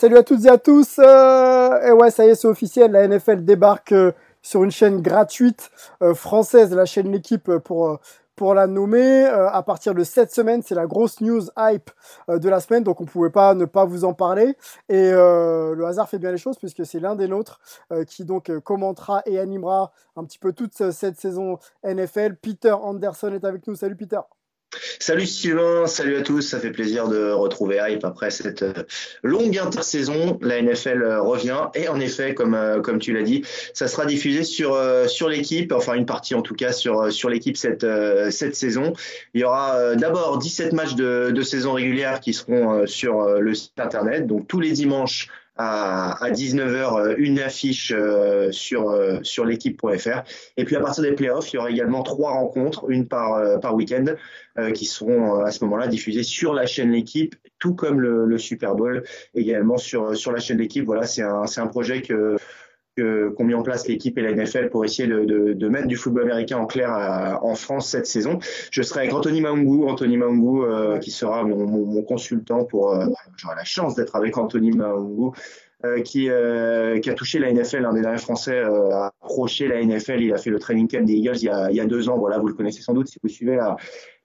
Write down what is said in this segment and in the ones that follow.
Salut à toutes et à tous. euh, et ouais, ça y est, c'est officiel. La NFL débarque euh, sur une chaîne gratuite euh, française, la chaîne L'équipe euh, pour, la nommer. À partir de cette semaine, c'est la grosse news hype de la semaine, donc on pouvait pas ne pas vous en parler. Et le hasard fait bien les choses puisque c'est l'un des nôtres qui donc commentera et animera un petit peu toute ce- cette saison NFL. Peter Anderson est avec nous. Salut Peter. Salut Sylvain, salut à tous, ça fait plaisir de retrouver Hype après cette euh, longue intersaison. La NFL euh, revient et en effet, comme, euh, comme tu l'as dit, ça sera diffusé sur, l'équipe, enfin une partie en tout cas sur, l'équipe cette, saison. Il y aura d'abord 17 matchs de, de saison régulière qui seront sur le site internet, donc tous les dimanches à, à 19h, une affiche euh, sur, euh, sur l'équipe.fr. Et puis à partir des playoffs, il y aura également trois rencontres, une par, euh, par week-end euh, qui seront euh, à ce moment-là diffusés sur la chaîne L'équipe, tout comme le, le Super Bowl également sur, sur la chaîne L'équipe. Voilà, c'est un, un projet que que- qu'ont mis en place l'équipe et la NFL pour essayer de, mettre du football américain en clair en France cette saison. Je serai avec Anthony Maungu, Anthony Maungu euh, qui sera mon, consultant pour. Euh, J'aurai la chance d'être avec Anthony Maungu. euh, qui, euh, qui a touché la NFL, un des derniers Français euh, à approcher la NFL. Il a fait le training camp des Eagles il y a, deux ans. Voilà, vous le connaissez sans doute si vous suivez la,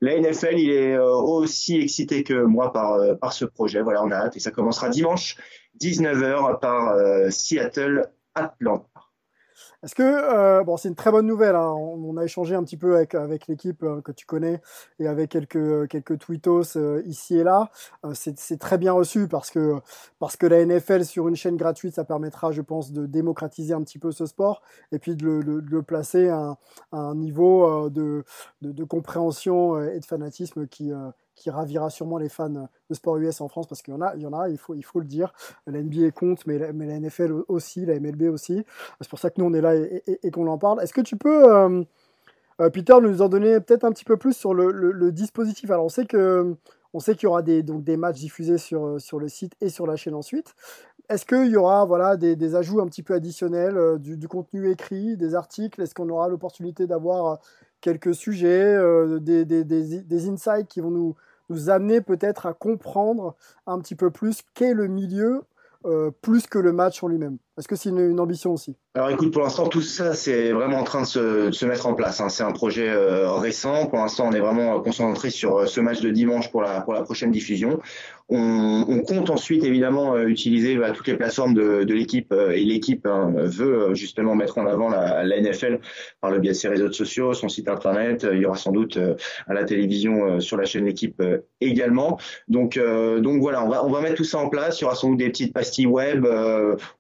NFL. Il est aussi excité que moi par, ce projet. Voilà, on a hâte et ça commencera dimanche 19h par Seattle Atlanta. Est-ce que, euh, bon, c'est une très bonne nouvelle, hein. on, a échangé un petit peu avec, avec l'équipe euh, que tu connais et avec quelques, quelques tweetos euh, ici et là. C'est très bien reçu parce que, parce que la NFL sur une chaîne gratuite, ça permettra, je pense, de démocratiser un petit peu ce sport et puis de le, placer à un, un niveau de, de, compréhension et de fanatisme qui, qui ravira sûrement les fans de sport US en France parce qu'il y en a, il y en a, il faut, il faut le dire. La NBA compte, mais la, NFL aussi, la MLB aussi. C'est pour ça que nous, on est là et, qu'on en parle. Est-ce que tu peux, euh, euh, Peter, nous en donner peut-être un petit peu plus sur le, dispositif? Alors, on sait que on qu'il y aura des, donc, des matchs diffusés sur, euh, sur le site et sur la chaîne ensuite. Est-ce qu'il y aura voilà, des, ajouts un petit peu additionnels, du, contenu écrit, des articles? Est-ce qu'on aura l'opportunité d'avoir quelques sujets, euh, des, insights qui vont nous, nous amener peut-être à comprendre un petit peu plus qu'est le milieu, euh, plus que le match en lui-même Est-ce que c'est une, ambition aussi Alors écoute, pour l'instant, tout ça, c'est vraiment en train de se, mettre en place. hein. C'est un projet euh, récent. Pour l'instant, on est vraiment concentré sur euh, ce match de dimanche pour la, prochaine diffusion. On, compte ensuite, évidemment, euh, utiliser bah, toutes les plateformes de, l'équipe. et l'équipe hein, veut justement mettre en avant la, NFL par le biais de ses réseaux sociaux, son site internet. Il y aura sans doute à la télévision sur la chaîne L'équipe également. Donc, voilà, on va, mettre tout ça en place. Il y aura sans doute des petites pastilles web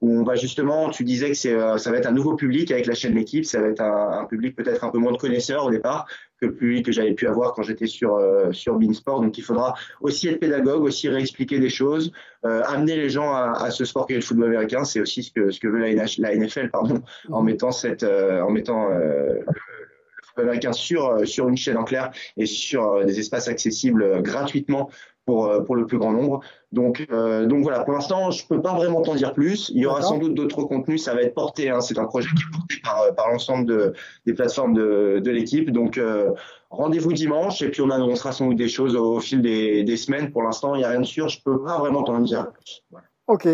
où on va justement, tu disais que c'est, euh, ça va être un nouveau public avec la chaîne L'équipe. Ça va être un, un public peut-être un peu moins de connaisseurs au départ que le public que j'avais pu avoir quand j'étais sur, euh, sur Beansport. Donc il faudra aussi être pédagogue, aussi réexpliquer des choses, euh, amener les gens à, à ce sport qu'est le football américain. C'est aussi ce que, ce que veut la, NFL pardon, en mettant, cette, en mettant le, le football américain sur, sur une chaîne en clair et sur des espaces accessibles gratuitement pour, euh, pour le plus grand nombre. Donc, euh, donc voilà, pour l'instant, je peux pas vraiment t'en dire plus. Il y aura sans doute d'autres contenus, ça va être porté. Hein, c'est un projet qui est porté par, euh, par l'ensemble de, des plateformes de, de l'équipe. Donc euh, rendez-vous dimanche et puis on annoncera sans doute des choses au fil des, des semaines. Pour l'instant, il n'y a rien de sûr, je peux pas vraiment t'en dire plus. Voilà. Ok,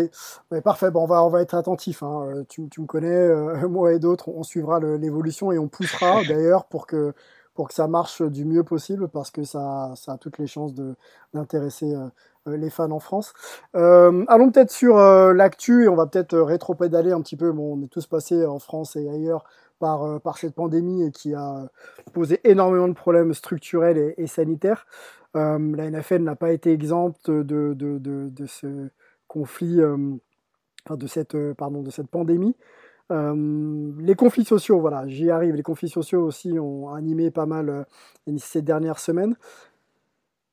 Mais parfait. Bon, on va, on va être attentif. hein. Tu, tu me connais, euh, moi et d'autres, on suivra le- l'évolution et on poussera d'ailleurs pour que, pour que ça marche du mieux possible parce que ça, a toutes les chances d'intéresser euh, euh, les fans en France. Euh, allons peut-être sur euh, l'actu et on va peut-être euh, rétro-pédaler un petit peu. Bon, on est tous passés en France et ailleurs par, cette pandémie et qui a posé énormément de problèmes structurels et, sanitaires. la NFL n'a pas été exempte de, ce conflit, de, cette, pardon, de cette pandémie. Les conflits sociaux, voilà, j'y arrive. Les conflits sociaux aussi ont animé pas mal ces dernières semaines.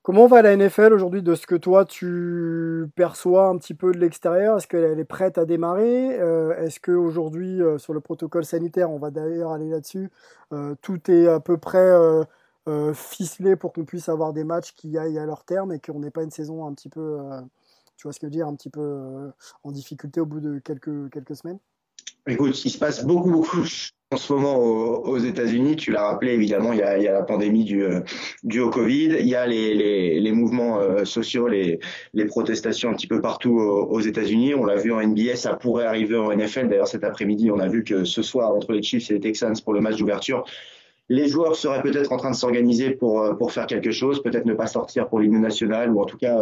Comment va la NFL aujourd'hui de ce que toi tu perçois un petit peu de l'extérieur? Est-ce qu'elle est prête à démarrer? Euh, Est-ce qu'aujourd'hui, euh, sur le protocole sanitaire, on va d'ailleurs aller là-dessus, euh, tout est à peu près ficelé pour qu'on puisse avoir des matchs qui aillent à leur terme et qu'on n'ait pas une saison un petit peu, tu vois ce que je veux dire, un petit peu en difficulté au bout de quelques semaines? Écoute, il se passe beaucoup, beaucoup en ce moment aux, États-Unis, tu l'as rappelé évidemment, il y a, la pandémie du, euh, au Covid, il y a les, mouvements euh, sociaux, les, protestations un petit peu partout aux, États-Unis. On l'a vu en NBA, ça pourrait arriver en NFL. D'ailleurs, cet après-midi, on a vu que ce soir entre les Chiefs et les Texans pour le match d'ouverture, les joueurs seraient peut-être en train de s'organiser pour euh, faire quelque chose, peut-être ne pas sortir pour l'hymne national ou en tout cas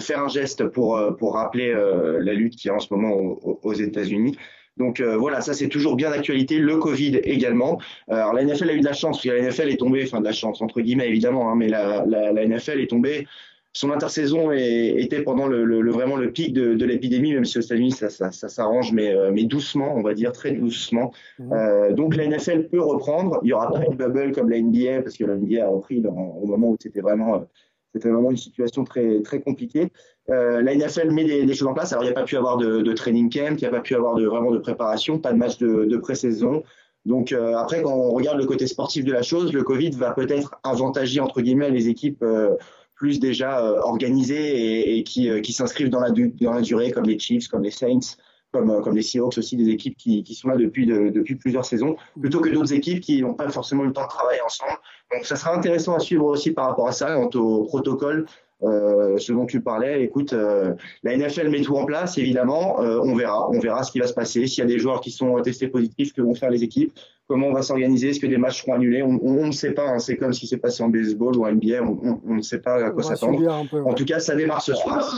faire un geste pour rappeler la lutte qui y a en ce moment aux États-Unis. Donc euh, voilà, ça c'est toujours bien d'actualité. Le Covid également. Alors la NFL a eu de la chance, parce que la NFL est tombée, enfin de la chance entre guillemets évidemment, hein, mais la, la, la, NFL est tombée. Son intersaison était pendant le, le, vraiment le pic de, de l'épidémie, même si aux États-Unis ça, ça, ça s'arrange, mais, euh, mais doucement, on va dire très doucement. Mmh. Euh, donc la NFL peut reprendre. Il y aura pas une bubble comme la NBA, parce que la NBA a repris dans, au moment où c'était vraiment c'était vraiment une situation très, très compliquée. Euh, la NFL met des, choses en place. Alors, il n'y a pas pu avoir de, training camp, il n'y a pas pu avoir vraiment de préparation, pas de match de, de pré-saison. Donc, euh, après, quand on regarde le côté sportif de la chose, le Covid va peut-être avantager, entre guillemets, les équipes euh, plus déjà euh, organisées et, et qui, qui s'inscrivent dans la, dans la durée, comme les Chiefs, comme les Saints, comme, comme les Seahawks aussi, des équipes qui, qui sont là depuis, de, depuis plusieurs saisons, plutôt que d'autres équipes qui n'ont pas forcément eu le temps de travailler ensemble. Donc ça sera intéressant à suivre aussi par rapport à ça, quant au protocole. Euh, ce dont tu parlais, écoute, euh, la NFL met tout en place, évidemment, euh, on verra, on verra ce qui va se passer. S'il y a des joueurs qui sont testés positifs, que vont faire les équipes, comment on va s'organiser, est-ce que des matchs seront annulés, on, ne sait pas. Hein. c'est comme ce qui s'est passé en baseball ou en NBA, on, ne sait pas à quoi s'attendre. Ouais. En tout cas, ça démarre ce soir.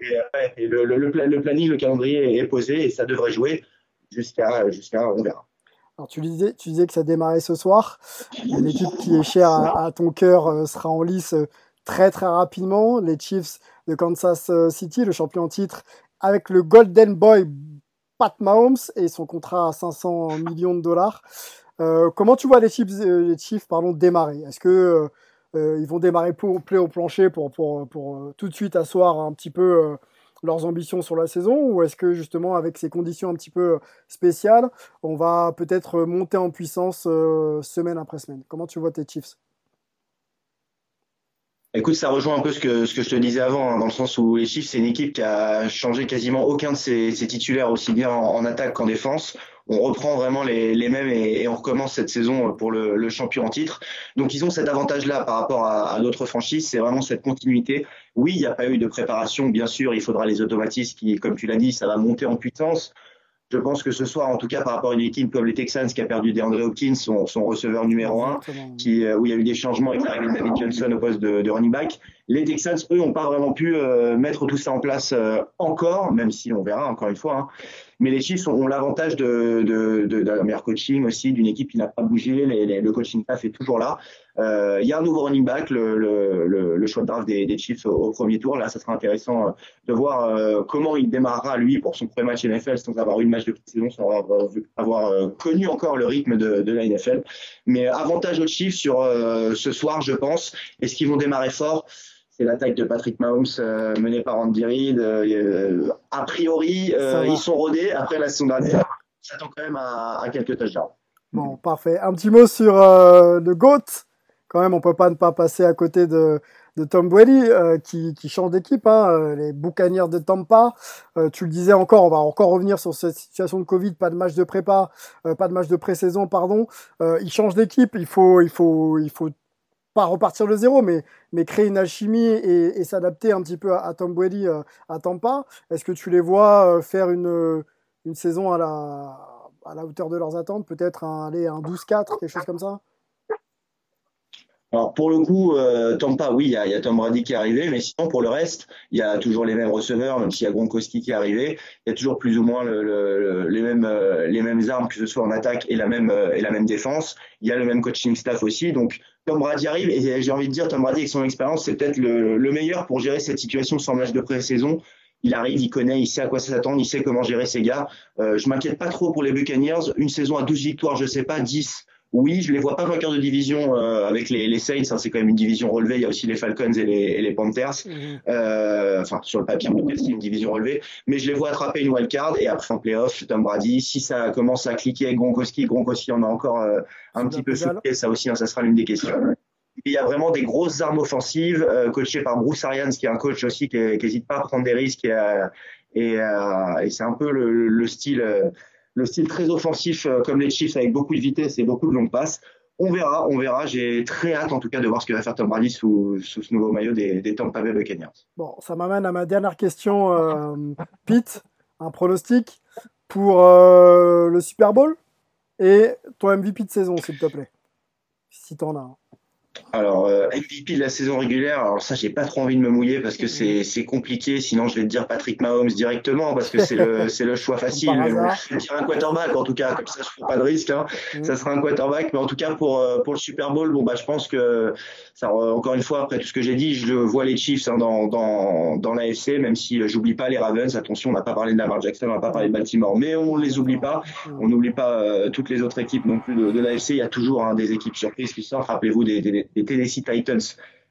Et, et le, le, le, planning, le calendrier est posé et ça devrait jouer jusqu'à, jusqu'à, on verra. Alors tu disais, tu disais que ça démarrait ce soir. Une équipe qui est chère à, à ton cœur euh, sera en lice euh, très très rapidement. Les Chiefs de Kansas euh, City, le champion en titre, avec le Golden Boy Pat Mahomes et son contrat à 500 millions de dollars. Euh, comment tu vois les Chiefs, les Chiefs démarrer? Est-ce que euh, ils vont démarrer pour, au plancher pour, pour, pour, tout de suite asseoir un petit peu leurs ambitions sur la saison? Ou est-ce que justement avec ces conditions un petit peu spéciales, on va peut-être monter en puissance euh, semaine après semaine? Comment tu vois tes Chiefs? Écoute, ça rejoint un peu ce que, ce que je te disais avant, hein, dans le sens où les Chiefs, c'est une équipe qui a changé quasiment aucun de ses, ses titulaires, aussi bien en, en attaque qu'en défense on reprend vraiment les, les mêmes et, et, on recommence cette saison pour le, le, champion en titre. Donc ils ont cet avantage-là par rapport à, à d'autres franchises, c'est vraiment cette continuité. Oui, il n'y a pas eu de préparation, bien sûr, il faudra les automatismes qui, comme tu l'as dit, ça va monter en puissance. Je pense que ce soir, en tout cas par rapport à une équipe comme les Texans qui a perdu DeAndre Hopkins, son, son receveur numéro un, qui, euh, où il y a eu des changements avec l'arrivée de David Johnson au poste de, de, running back, les Texans, eux, n'ont pas vraiment pu euh, mettre tout ça en place euh, encore, même si on verra encore une fois. Hein. Mais les Chiefs ont, l'avantage de, de, de, de, meilleur coaching aussi, d'une équipe qui n'a pas bougé. Les, les, le coaching staff est toujours là. Euh, il y a un nouveau running back, le, le, le, choix de draft des, des Chiefs au, premier tour. Là, ça sera intéressant de voir euh, comment il démarrera lui pour son premier match NFL sans avoir eu de match de saison, sans avoir, euh, connu encore le rythme de, de, la NFL. Mais avantage aux Chiefs sur ce soir, je pense. Est-ce qu'ils vont démarrer fort? C'est l'attaque de Patrick Mahomes euh, menée par Andy Reid. Euh, a priori, euh, ils sont rodés. Après la saison dernière, ça s'attend quand même à, à quelques touchdowns. Bon, parfait. Un petit mot sur euh, le GOAT. Quand même, on peut pas ne pas passer à côté de, de Tom Brady euh, qui, qui, change d'équipe, hein, les Buccaneers de Tampa. Euh, tu le disais encore, on va encore revenir sur cette situation de Covid, pas de match de prépa, euh, pas de match de pré-saison, pardon. il change d'équipe, il faut, il faut, il faut pas repartir de zéro, mais, mais créer une alchimie et, s'adapter un petit peu à, à Tom Brady euh, à Tampa. Est-ce que tu les vois euh, faire une, une saison à la, à la hauteur de leurs attentes Peut-être un, aller un 12-4, quelque chose comme ça? Alors pour le coup, euh, Tampa, oui, il y y a, Tom Brady qui est arrivé, mais sinon pour le reste, il y a toujours les mêmes receveurs, même s'il y a Gronkowski qui est arrivé, il y a toujours plus ou moins le, le, les mêmes euh, les mêmes armes, que ce soit en attaque et la même euh, et la même défense. Il y a le même coaching staff aussi, donc Tom Brady arrive et j'ai envie de dire Tom Brady avec son expérience, c'est peut-être le, le, meilleur pour gérer cette situation sans match de pré-saison. Il arrive, il connaît, il sait à quoi s'attendre, il sait comment gérer ses gars. Euh, je m'inquiète pas trop pour les Buccaneers. Une saison à 12 victoires, je sais pas, 10 oui, je les vois pas vainqueurs de division euh, avec les, les Saints. Hein, c'est quand même une division relevée. Il y a aussi les Falcons et les, et les Panthers. Mhm. Euh, enfin, sur le papier, c'est une division relevée. Mais je les vois attraper une wild card et après en playoff, Tom Brady. Si ça commence à cliquer avec Gronkowski, Gronkowski on a encore euh, un petit peu soufflé. Ça aussi, hein, ça sera l'une des questions. Il y a vraiment des grosses armes offensives, euh, coachées par Bruce Arians, qui est un coach aussi qui n'hésite pas à prendre des risques et, et, et c'est un peu le, le style le style très offensif euh, comme les Chiefs avec beaucoup de vitesse et beaucoup de longues passes. On verra, on verra. J'ai très hâte en tout cas de voir ce que va faire Tom Brady sous, ce nouveau maillot des, des Tampa Bay Buccaneers. Bon, ça m'amène à ma dernière question, euh, Pete. Un pronostic pour euh, le Super Bowl et ton MVP de saison, s'il te plaît, si t'en as un. Alors, euh, MVP de la saison régulière, alors ça, j'ai pas trop envie de me mouiller parce que c'est, c'est compliqué. Sinon, je vais te dire Patrick Mahomes directement parce que c'est le, choix facile. Mais je vais dire un quarterback en tout cas, comme ça, je prends pas de risque. Hein. Mm. Ça sera un quarterback. Mais en tout cas, pour, euh, pour le Super Bowl, bon, bah, je pense que, ça, encore une fois, après tout ce que j'ai dit, je vois les Chiefs hein, dans, dans, dans l'AFC, même si euh, j'oublie pas les Ravens. Attention, on n'a pas parlé de Lamar Jackson, on n'a pas parlé de Baltimore, mais on les oublie pas. Mm. On n'oublie pas euh, toutes les autres équipes non plus de, de l'AFC. Il y a toujours hein, des équipes surprises qui sortent. Rappelez-vous des, des, des Tennessee Titans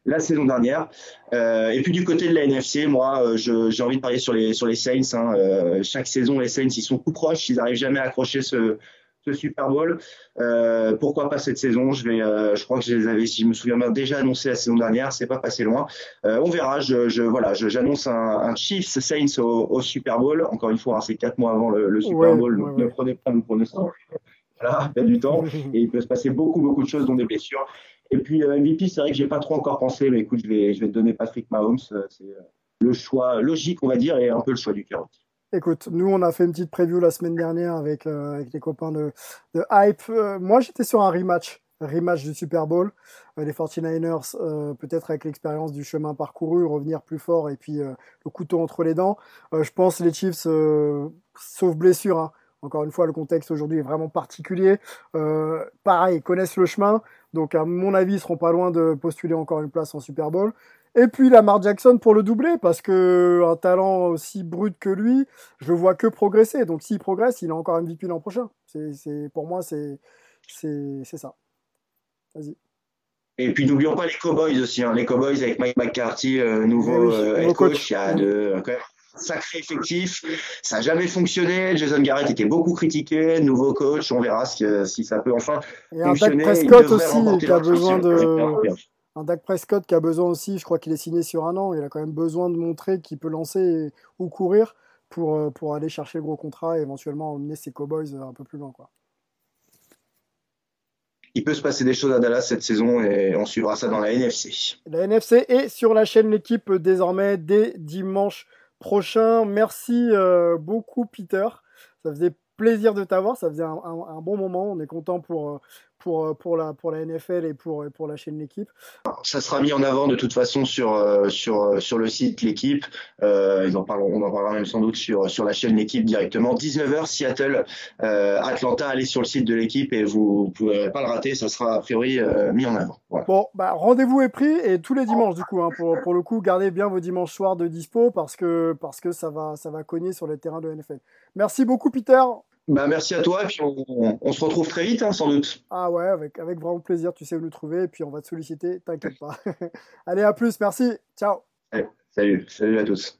la saison dernière. Euh, et puis du côté de la NFC, moi, euh, j'ai envie de parler sur les sur les Saints. Hein. Euh, chaque saison, les Saints, ils sont tout proches, ils n'arrivent jamais à accrocher ce, ce Super Bowl. Euh, pourquoi pas cette saison? Je vais, je crois que je les avais, si je me souviens bien, déjà annoncé la saison dernière. C'est pas passé loin. On verra. Je, je voilà, j'annonce un, un, Chiefs Saints au, au, Super Bowl. Encore une fois, hein, c'est quatre mois avant le, le Super Bowl, donc ne prenez pas nos pronostics. Voilà, il y a du temps et il peut se passer beaucoup beaucoup de choses, dont des blessures. Et puis euh, MVP, c'est vrai que j'ai pas trop encore pensé, mais écoute, je vais, je vais te donner Patrick Mahomes. Euh, c'est euh, le choix logique, on va dire, et un peu le choix du cœur. Écoute, nous on a fait une petite preview la semaine dernière avec, avec les copains de, de Hype. moi j'étais sur un rematch, rematch du Super Bowl. les 49ers, peut-être avec l'expérience du chemin parcouru, revenir plus fort et puis le couteau entre les dents. je pense les Chiefs, sauf blessure, hein. Encore une fois le contexte aujourd'hui est vraiment particulier. pareil, ils connaissent le chemin. Donc, à mon avis, ils seront pas loin de postuler encore une place en Super Bowl. Et puis Lamar Jackson pour le doubler, parce que un talent aussi brut que lui, je le vois que progresser. Donc s'il progresse, il a encore MVP l'an prochain. C'est, pour moi, c'est, c'est, ça. Vas-y. Et puis n'oublions pas les Cowboys aussi, hein. les Cowboys avec Mike McCarthy, euh, nouveau, eh euh, coach. Il y a de, sacré effectif. Ça n'a jamais fonctionné. Jason Garrett était beaucoup critiqué. Nouveau coach, on verra si, si ça peut enfin Et un Dak Prescott aussi qui a besoin de. Un Dak Prescott qui a besoin aussi, je crois qu'il est signé sur un an. Il a quand même besoin de montrer qu'il peut lancer ou courir pour, euh, pour aller chercher le gros contrat et éventuellement emmener ses Cowboys un peu plus loin. Quoi. Il peut se passer des choses à Dallas cette saison et on suivra ça dans la NFC. La NFC est sur la chaîne L'équipe désormais dès dimanche prochain. Merci euh, beaucoup, Peter. Ça faisait plaisir de t'avoir. Ça faisait un, bon moment. On est content pour, euh, pour, euh, pour, la, pour la NFL et pour, pour la chaîne L'équipe. Ça sera mis en avant de toute façon sur, euh, sur, euh, sur le site L'équipe. Euh, ils en parleront, on en parlera même sans doute sur, sur la chaîne L'équipe directement. 19h, Seattle, euh, Atlanta, allez sur le site de l'équipe et vous ne pourrez pas le rater. Ça sera a priori euh, mis en avant. Voilà. Bon, bah, rendez-vous est pris et tous les dimanches du coup. Hein, pour, pour le coup, gardez bien vos dimanches soirs de dispo parce que, parce que ça, va, ça va cogner sur le terrain de NFL. Merci beaucoup, Peter. Bah, merci à toi et puis on, se retrouve très vite sans doute. Ah ouais, avec, avec vraiment plaisir, tu sais où nous trouver et puis on va te solliciter, t'inquiète pas. Allez, à plus, merci, ciao. Salut, salut à tous.